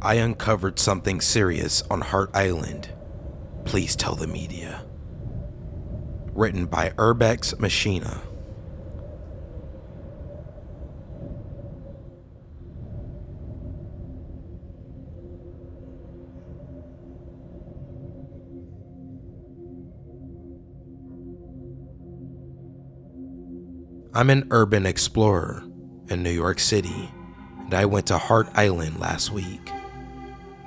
I uncovered something serious on Hart Island. Please tell the media. Written by Urbex Machina. I'm an urban explorer in New York City, and I went to Hart Island last week.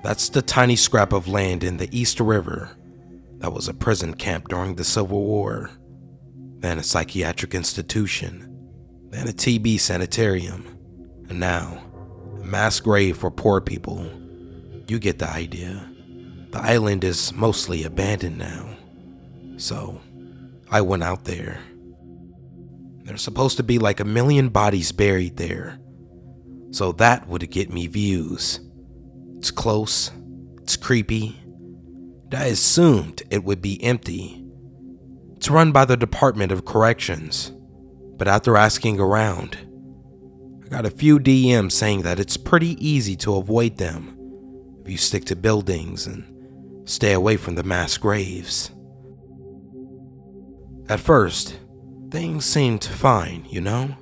That's the tiny scrap of land in the East River that was a prison camp during the Civil War, then a psychiatric institution, then a TB sanitarium, and now a mass grave for poor people. You get the idea. The island is mostly abandoned now. So, I went out there. There's supposed to be like a million bodies buried there. So that would get me views. It's close, it's creepy. I assumed it would be empty. It's run by the Department of Corrections, but after asking around, I got a few DMs saying that it's pretty easy to avoid them if you stick to buildings and stay away from the mass graves. At first, things seemed fine, you know?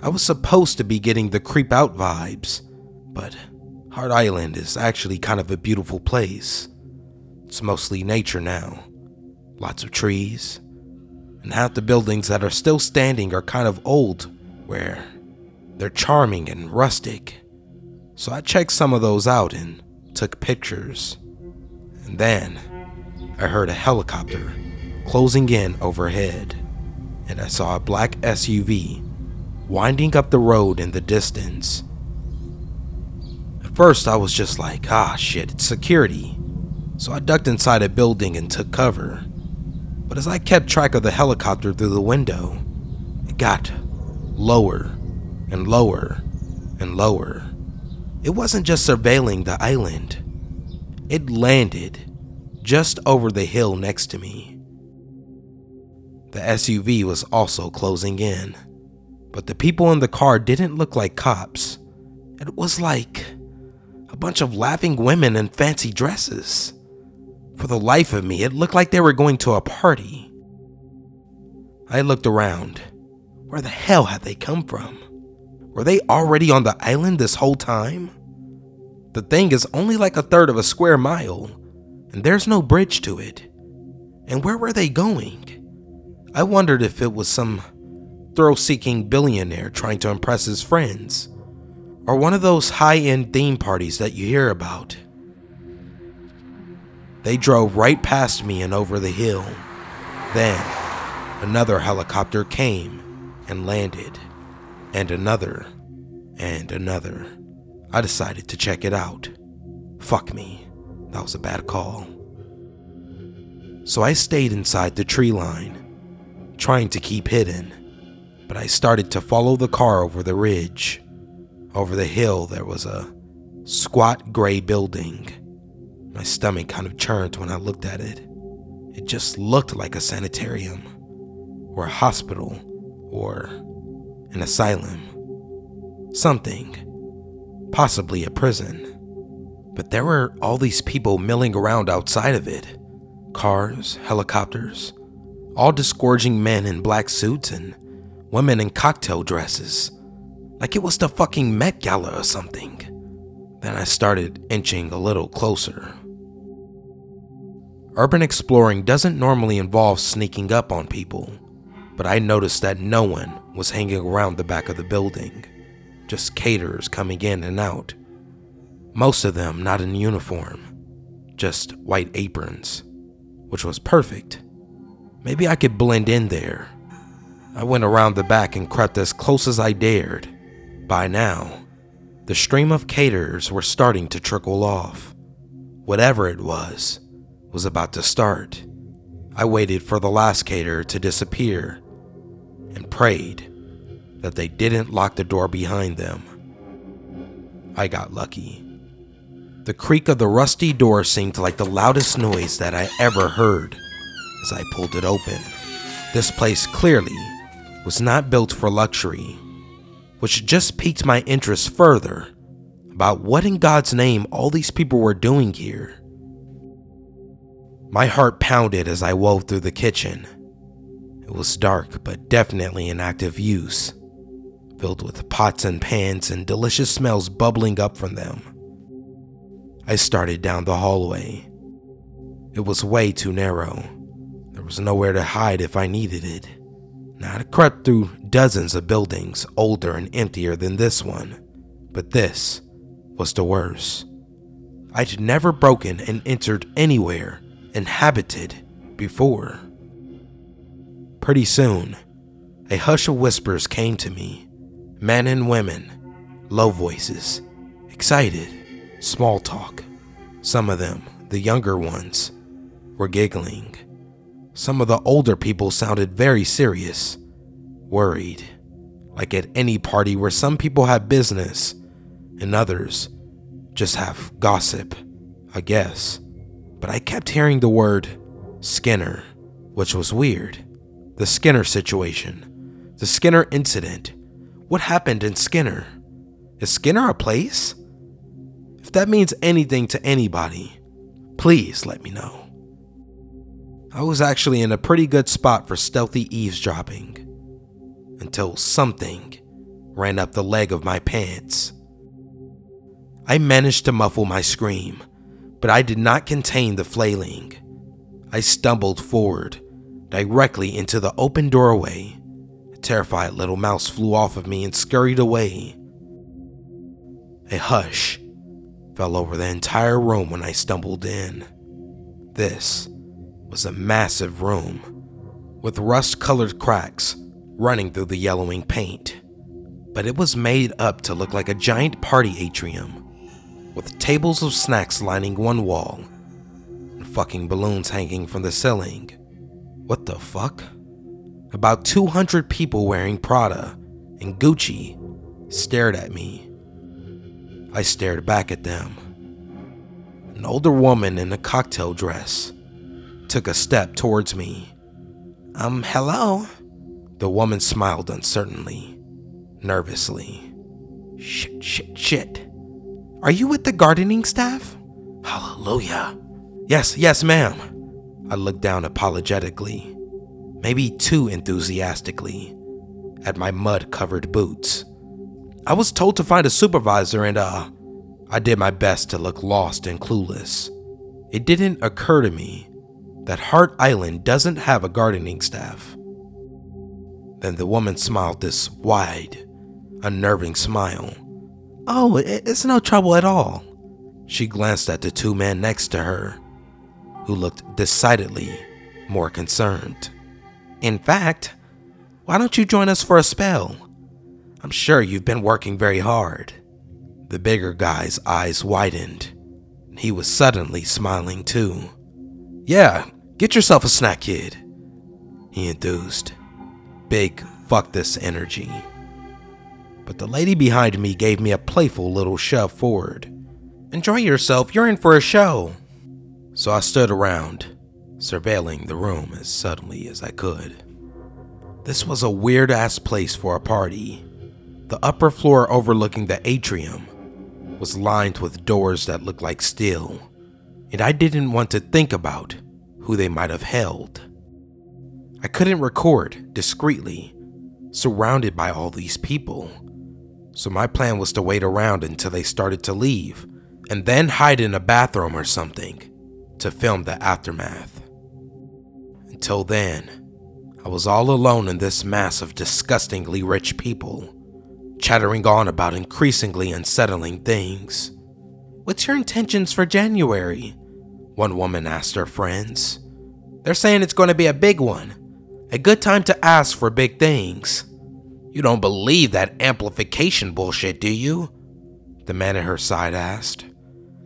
I was supposed to be getting the creep out vibes, but Hart Island is actually kind of a beautiful place. It's mostly nature now, lots of trees, and half the buildings that are still standing are kind of old, where they're charming and rustic. So I checked some of those out and took pictures. And then I heard a helicopter closing in overhead and I saw a black SUV winding up the road in the distance. First, I was just like, ah, shit, it's security. So I ducked inside a building and took cover. But as I kept track of the helicopter through the window, it got lower and lower and lower. It wasn't just surveilling the island, it landed just over the hill next to me. The SUV was also closing in, but the people in the car didn't look like cops. It was like bunch of laughing women in fancy dresses. For the life of me, it looked like they were going to a party. I looked around. Where the hell had they come from? Were they already on the island this whole time? The thing is only like a third of a square mile, and there's no bridge to it. And where were they going? I wondered if it was some thrill seeking billionaire trying to impress his friends, or one of those high end theme parties that you hear about. They drove right past me and over the hill. Then, another helicopter came and landed, and another, and another. I decided to check it out. Fuck me, that was a bad call. So I stayed inside the tree line trying to keep hidden, but I started to follow the car over the ridge. Over the hill, there was a squat gray building. My stomach kind of churned when I looked at it. It just looked like a sanitarium, or a hospital, or an asylum. Something. Possibly a prison. But there were all these people milling around outside of it cars, helicopters, all disgorging men in black suits and women in cocktail dresses, like it was the fucking Met Gala or something. Then I started inching a little closer. Urban exploring doesn't normally involve sneaking up on people, but I noticed that no one was hanging around the back of the building, just caterers coming in and out. Most of them not in uniform, just white aprons, which was perfect Maybe I could blend in there. I went around the back and crept as close as I dared. By now, the stream of caterers were starting to trickle off. Whatever it was, was about to start. I waited for the last caterer to disappear and prayed that they didn't lock the door behind them. I got lucky. The creak of the rusty door seemed like the loudest noise that I ever heard as I pulled it open. This place clearly was not built for luxury, which just piqued my interest further about what in God's name all these people were doing here. My heart pounded as I wove through the kitchen. It was dark, but definitely in active use, filled with pots and pans and delicious smells bubbling up from them. I started down the hallway. It was way too narrow. There was nowhere to hide if I needed it. Now I crept through dozens of buildings older and emptier than this one, but this was the worst. I'd never broken and entered anywhere inhabited before. Pretty soon, a hush of whispers came to me men and women, low voices, excited, small talk. Some of them, the younger ones, were giggling. Some of the older people sounded very serious, worried, like at any party where some people have business and others just have gossip, I guess. But I kept hearing the word Skinner, which was weird. The Skinner situation, the Skinner incident. What happened in Skinner? Is Skinner a place? If that means anything to anybody, please let me know. I was actually in a pretty good spot for stealthy eavesdropping until something ran up the leg of my pants. I managed to muffle my scream, but I did not contain the flailing. I stumbled forward, directly into the open doorway. A terrified little mouse flew off of me and scurried away. A hush fell over the entire room when I stumbled in. This was a massive room with rust colored cracks running through the yellowing paint. But it was made up to look like a giant party atrium with tables of snacks lining one wall and fucking balloons hanging from the ceiling. What the fuck? About 200 people wearing Prada and Gucci stared at me. I stared back at them. An older woman in a cocktail dress took a step towards me. Um, hello? The woman smiled uncertainly, nervously. Shit, shit, shit. Are you with the gardening staff? Hallelujah. Yes, yes, ma'am. I looked down apologetically, maybe too enthusiastically, at my mud covered boots. I was told to find a supervisor and, uh, I did my best to look lost and clueless. It didn't occur to me that Hart Island doesn't have a gardening staff. Then the woman smiled this wide, unnerving smile. Oh, it's no trouble at all. She glanced at the two men next to her, who looked decidedly more concerned. In fact, why don't you join us for a spell? I'm sure you've been working very hard. The bigger guy's eyes widened. He was suddenly smiling too. Yeah, Get yourself a snack, kid. He enthused. Big fuck this energy. But the lady behind me gave me a playful little shove forward. Enjoy yourself, you're in for a show. So I stood around, surveilling the room as subtly as I could. This was a weird ass place for a party. The upper floor overlooking the atrium was lined with doors that looked like steel, and I didn't want to think about who they might have held. I couldn't record discreetly, surrounded by all these people. So my plan was to wait around until they started to leave and then hide in a bathroom or something to film the aftermath. Until then, I was all alone in this mass of disgustingly rich people, chattering on about increasingly unsettling things. What's your intentions for January? One woman asked her friends. They're saying it's going to be a big one, a good time to ask for big things. You don't believe that amplification bullshit, do you? The man at her side asked.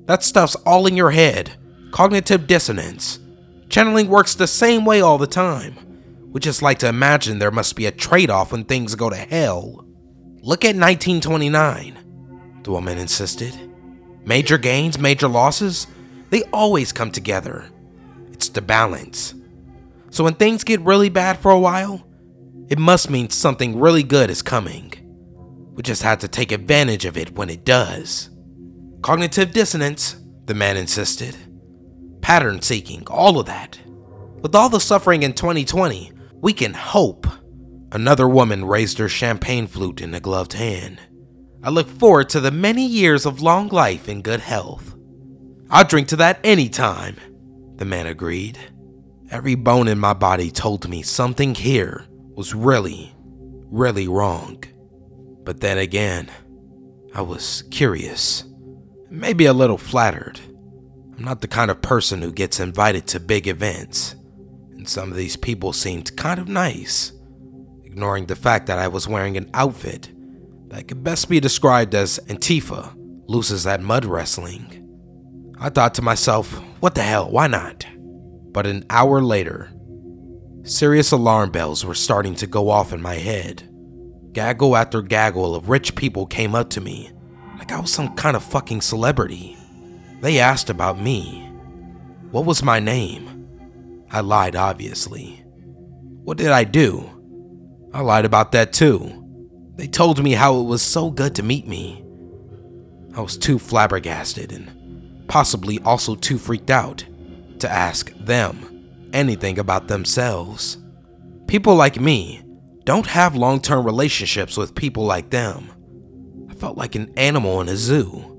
That stuff's all in your head. Cognitive dissonance. Channeling works the same way all the time. We just like to imagine there must be a trade off when things go to hell. Look at 1929, the woman insisted. Major gains, major losses, they always come together. It's the balance. So when things get really bad for a while, it must mean something really good is coming. We just have to take advantage of it when it does. Cognitive dissonance, the man insisted. Pattern seeking, all of that. With all the suffering in 2020, we can hope. Another woman raised her champagne flute in a gloved hand. I look forward to the many years of long life and good health. I'll drink to that any time, the man agreed. Every bone in my body told me something here was really, really wrong. But then again, I was curious, maybe a little flattered. I'm not the kind of person who gets invited to big events, and some of these people seemed kind of nice, ignoring the fact that I was wearing an outfit that could best be described as Antifa loses at mud wrestling. I thought to myself, what the hell, why not? But an hour later, serious alarm bells were starting to go off in my head. Gaggle after gaggle of rich people came up to me like I was some kind of fucking celebrity. They asked about me. What was my name? I lied, obviously. What did I do? I lied about that too. They told me how it was so good to meet me. I was too flabbergasted and possibly also too freaked out to ask them anything about themselves. People like me don't have long term relationships with people like them. I felt like an animal in a zoo.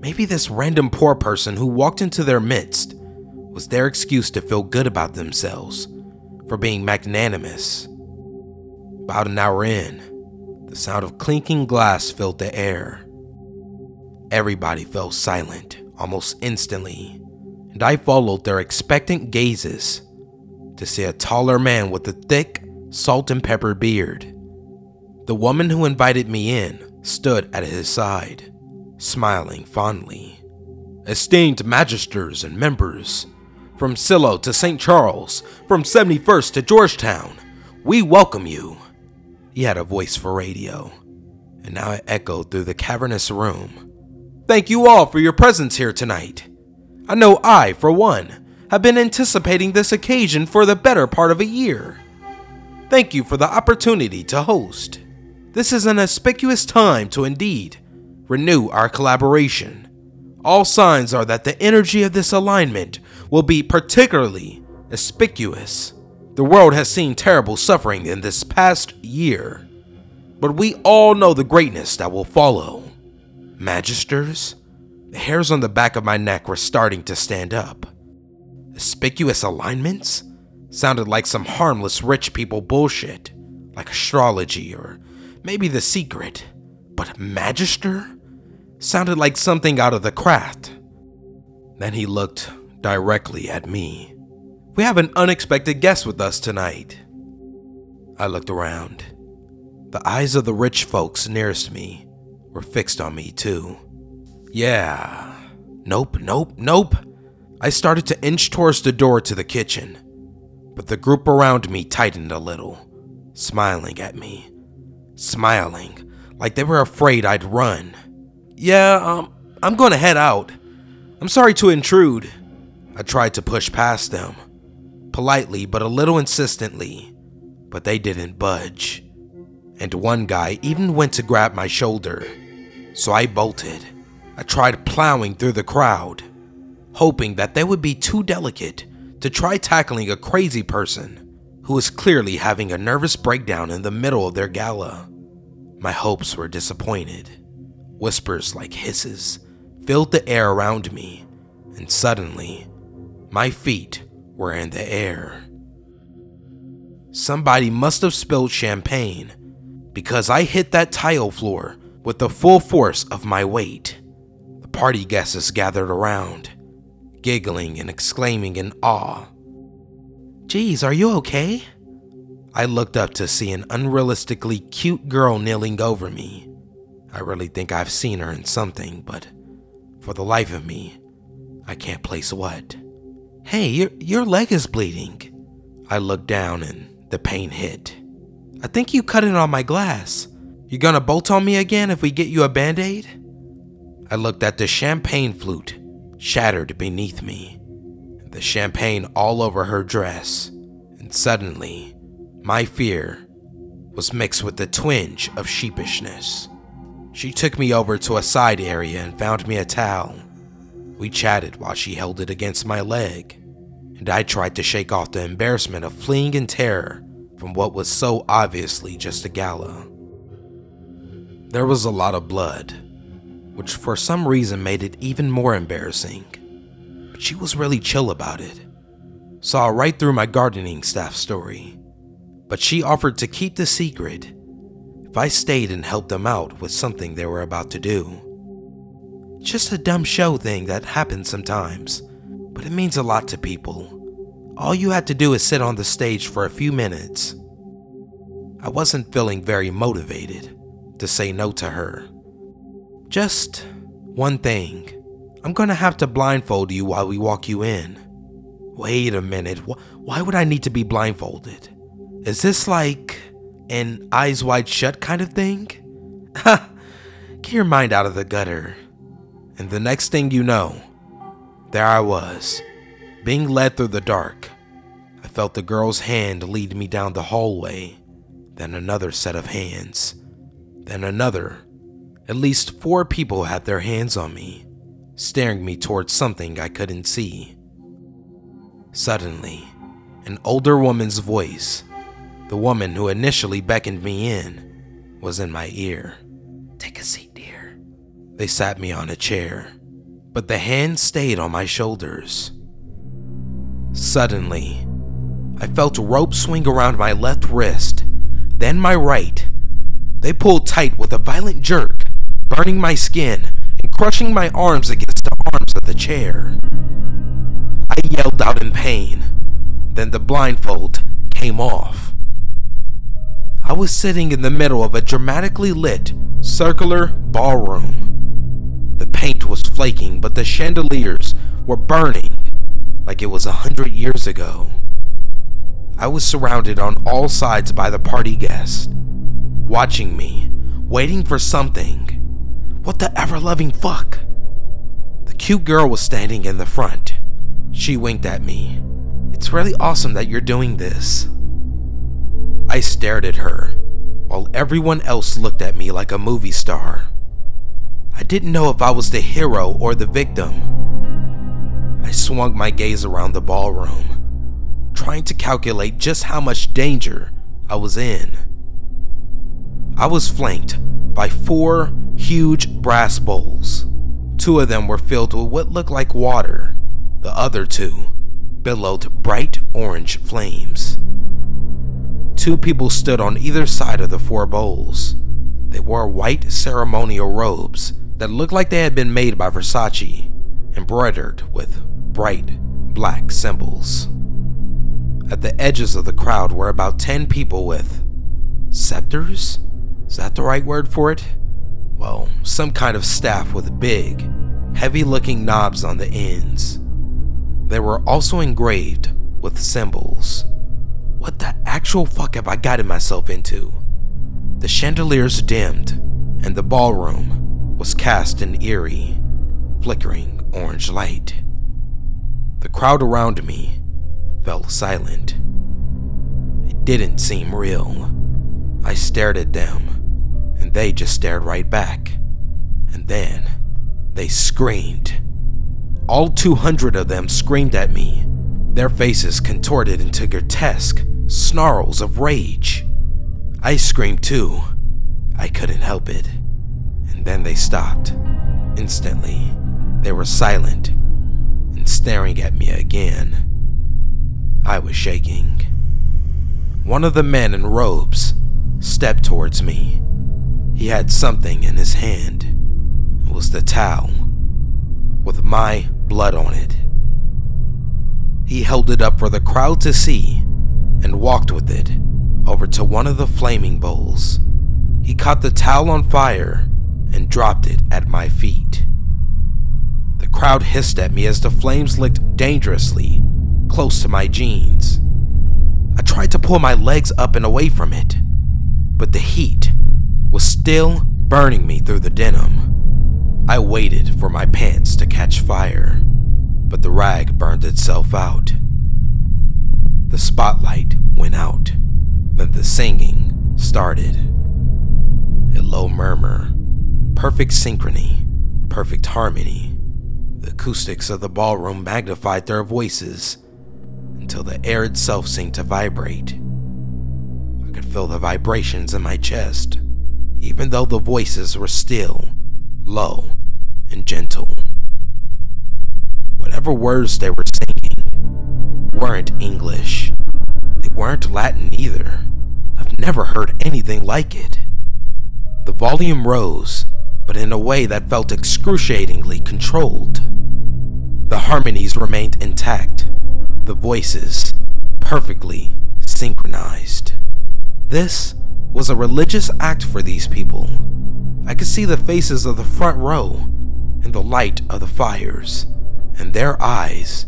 Maybe this random poor person who walked into their midst was their excuse to feel good about themselves for being magnanimous. About an hour in, the sound of clinking glass filled the air. Everybody fell silent almost instantly, and I followed their expectant gazes to see a taller man with a thick, salt and pepper beard. The woman who invited me in stood at his side, smiling fondly. Esteemed magisters and members, from Silo to St. Charles, from 71st to Georgetown, we welcome you. He had a voice for radio, and now it echoed through the cavernous room. Thank you all for your presence here tonight. I know I, for one, have been anticipating this occasion for the better part of a year. Thank you for the opportunity to host. This is an auspicious time to indeed renew our collaboration. All signs are that the energy of this alignment will be particularly auspicious. The world has seen terrible suffering in this past year, but we all know the greatness that will follow. Magisters, the hairs on the back of my neck were starting to stand up. Auspicious alignments sounded like some harmless rich people bullshit, like astrology or maybe the secret. But Magister sounded like something out of the craft. Then he looked directly at me. We have an unexpected guest with us tonight. I looked around. The eyes of the rich folks nearest me were fixed on me, too. Yeah. Nope, nope, nope. I started to inch towards the door to the kitchen, but the group around me tightened a little, smiling at me. Smiling, like they were afraid I'd run. Yeah, um, I'm gonna head out. I'm sorry to intrude. I tried to push past them, politely but a little insistently, but they didn't budge. And one guy even went to grab my shoulder, so I bolted. I tried plowing through the crowd, hoping that they would be too delicate to try tackling a crazy person who was clearly having a nervous breakdown in the middle of their gala. My hopes were disappointed. Whispers like hisses filled the air around me, and suddenly, my feet were in the air. Somebody must have spilled champagne because I hit that tile floor with the full force of my weight. The party guests gathered around, giggling and exclaiming in awe. Geez, are you okay? I looked up to see an unrealistically cute girl kneeling over me. I really think I've seen her in something, but for the life of me, I can't place what. Hey, your, your leg is bleeding. I looked down and the pain hit. I think you cut it on my glass. You gonna bolt on me again if we get you a band aid? I looked at the champagne flute shattered beneath me, the champagne all over her dress, and suddenly, my fear was mixed with a twinge of sheepishness. She took me over to a side area and found me a towel. We chatted while she held it against my leg, and I tried to shake off the embarrassment of fleeing in terror from what was so obviously just a gala. There was a lot of blood, which for some reason made it even more embarrassing. But she was really chill about it. Saw right through my gardening staff story. But she offered to keep the secret if I stayed and helped them out with something they were about to do. Just a dumb show thing that happens sometimes, but it means a lot to people. All you had to do is sit on the stage for a few minutes. I wasn't feeling very motivated to say no to her. Just one thing. I'm gonna have to blindfold you while we walk you in. Wait a minute, why would I need to be blindfolded? Is this like an eyes wide shut kind of thing? Ha! Get your mind out of the gutter. And the next thing you know, there I was, being led through the dark. I felt the girl's hand lead me down the hallway, then another set of hands then another. At least four people had their hands on me, staring me towards something I couldn't see. Suddenly, an older woman's voice, the woman who initially beckoned me in, was in my ear. Take a seat, dear. They sat me on a chair, but the hand stayed on my shoulders. Suddenly, I felt a rope swing around my left wrist, then my right, they pulled tight with a violent jerk, burning my skin and crushing my arms against the arms of the chair. I yelled out in pain. Then the blindfold came off. I was sitting in the middle of a dramatically lit, circular ballroom. The paint was flaking, but the chandeliers were burning like it was a hundred years ago. I was surrounded on all sides by the party guests watching me, waiting for something. What the ever loving fuck? The cute girl was standing in the front. She winked at me. It's really awesome that you're doing this. I stared at her, while everyone else looked at me like a movie star. I didn't know if I was the hero or the victim. I swung my gaze around the ballroom, trying to calculate just how much danger I was in. I was flanked by four huge brass bowls. Two of them were filled with what looked like water, the other two billowed bright orange flames. Two people stood on either side of the four bowls. They wore white ceremonial robes that looked like they had been made by Versace, embroidered with bright black symbols. At the edges of the crowd were about 10 people with scepters is that the right word for it? Well, some kind of staff with big, heavy looking knobs on the ends. They were also engraved with symbols. What the actual fuck have I gotten myself into? The chandeliers dimmed, and the ballroom was cast in eerie, flickering orange light. The crowd around me fell silent. It didn't seem real. I stared at them and they just stared right back. And then they screamed. All 200 of them screamed at me, their faces contorted into grotesque snarls of rage. I screamed too. I couldn't help it. And then they stopped. Instantly, they were silent and staring at me again. I was shaking. One of the men in robes stepped towards me he had something in his hand. It was the towel with my blood on it. He held it up for the crowd to see and walked with it over to one of the flaming bowls. He caught the towel on fire and dropped it at my feet. The crowd hissed at me as the flames licked dangerously close to my jeans. I tried to pull my legs up and away from it, still burning me through the denim. I waited for my pants to catch fire, but the rag burned itself out. The spotlight went out, then the singing started. A low murmur Perfect synchrony, perfect harmony. The acoustics of the ballroom magnified their voices until the air itself seemed to vibrate. I could feel the vibrations in my chest, even though the voices were still, low, and gentle. Whatever words they were singing weren't English. They weren't Latin either. I've never heard anything like it. The volume rose, but in a way that felt excruciatingly controlled. The harmonies remained intact, the voices perfectly synchronized. This was a religious act for these people. I could see the faces of the front row in the light of the fires, and their eyes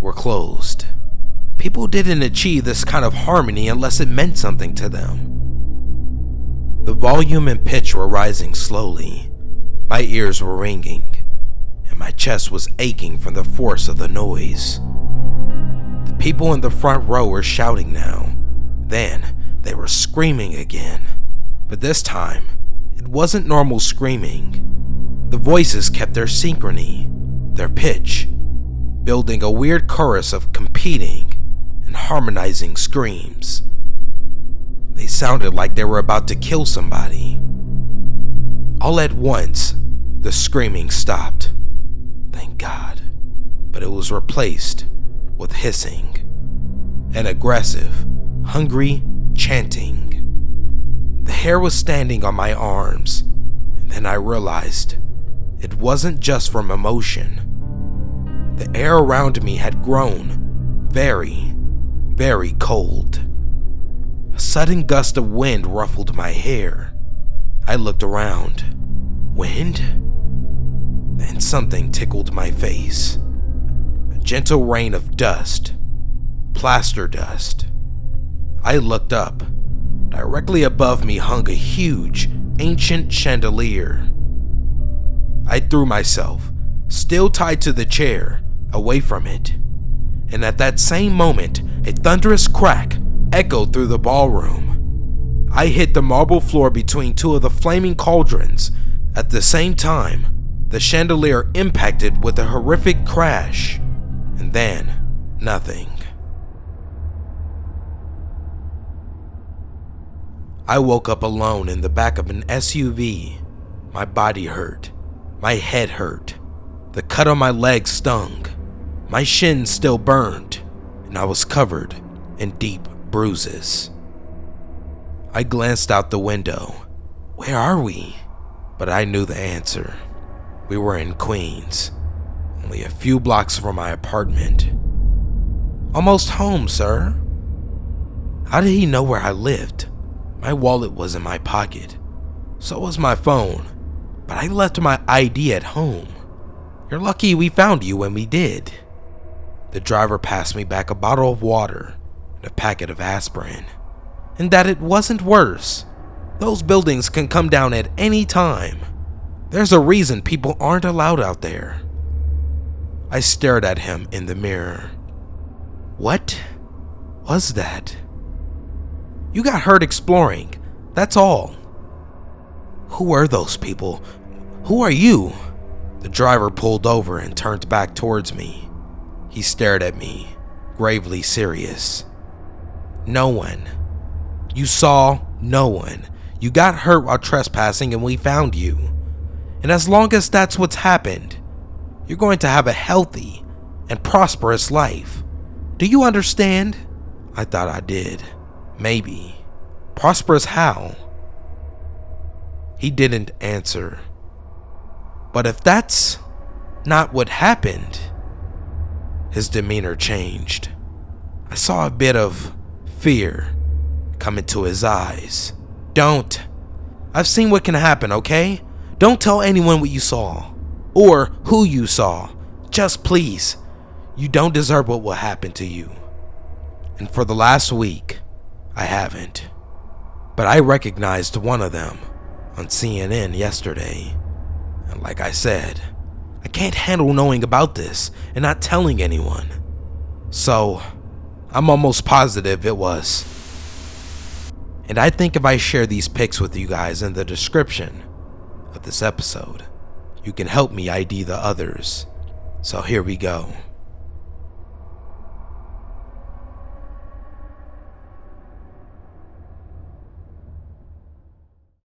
were closed. People didn't achieve this kind of harmony unless it meant something to them. The volume and pitch were rising slowly. My ears were ringing, and my chest was aching from the force of the noise. The people in the front row were shouting now. Then they were screaming again. But this time, it wasn't normal screaming. The voices kept their synchrony, their pitch, building a weird chorus of competing and harmonizing screams. They sounded like they were about to kill somebody. All at once, the screaming stopped. Thank God. But it was replaced with hissing and aggressive, hungry chanting. The hair was standing on my arms, and then I realized it wasn't just from emotion. The air around me had grown very, very cold. A sudden gust of wind ruffled my hair. I looked around. Wind? Then something tickled my face. A gentle rain of dust. Plaster dust. I looked up. Directly above me hung a huge, ancient chandelier. I threw myself, still tied to the chair, away from it. And at that same moment, a thunderous crack echoed through the ballroom. I hit the marble floor between two of the flaming cauldrons. At the same time, the chandelier impacted with a horrific crash, and then nothing. I woke up alone in the back of an SUV. My body hurt. My head hurt. The cut on my leg stung. My shin still burned, and I was covered in deep bruises. I glanced out the window. Where are we? But I knew the answer. We were in Queens, only a few blocks from my apartment. Almost home, sir. How did he know where I lived? My wallet was in my pocket. So was my phone. But I left my ID at home. You're lucky we found you when we did. The driver passed me back a bottle of water and a packet of aspirin. And that it wasn't worse. Those buildings can come down at any time. There's a reason people aren't allowed out there. I stared at him in the mirror. What was that? You got hurt exploring. That's all. Who are those people? Who are you? The driver pulled over and turned back towards me. He stared at me, gravely serious. No one. You saw no one. You got hurt while trespassing and we found you. And as long as that's what's happened, you're going to have a healthy and prosperous life. Do you understand? I thought I did. Maybe. Prosperous how? He didn't answer. But if that's not what happened, his demeanor changed. I saw a bit of fear come into his eyes. Don't. I've seen what can happen, okay? Don't tell anyone what you saw or who you saw. Just please. You don't deserve what will happen to you. And for the last week, I haven't. But I recognized one of them on CNN yesterday. And like I said, I can't handle knowing about this and not telling anyone. So, I'm almost positive it was. And I think if I share these pics with you guys in the description, of this episode, you can help me ID the others. So here we go.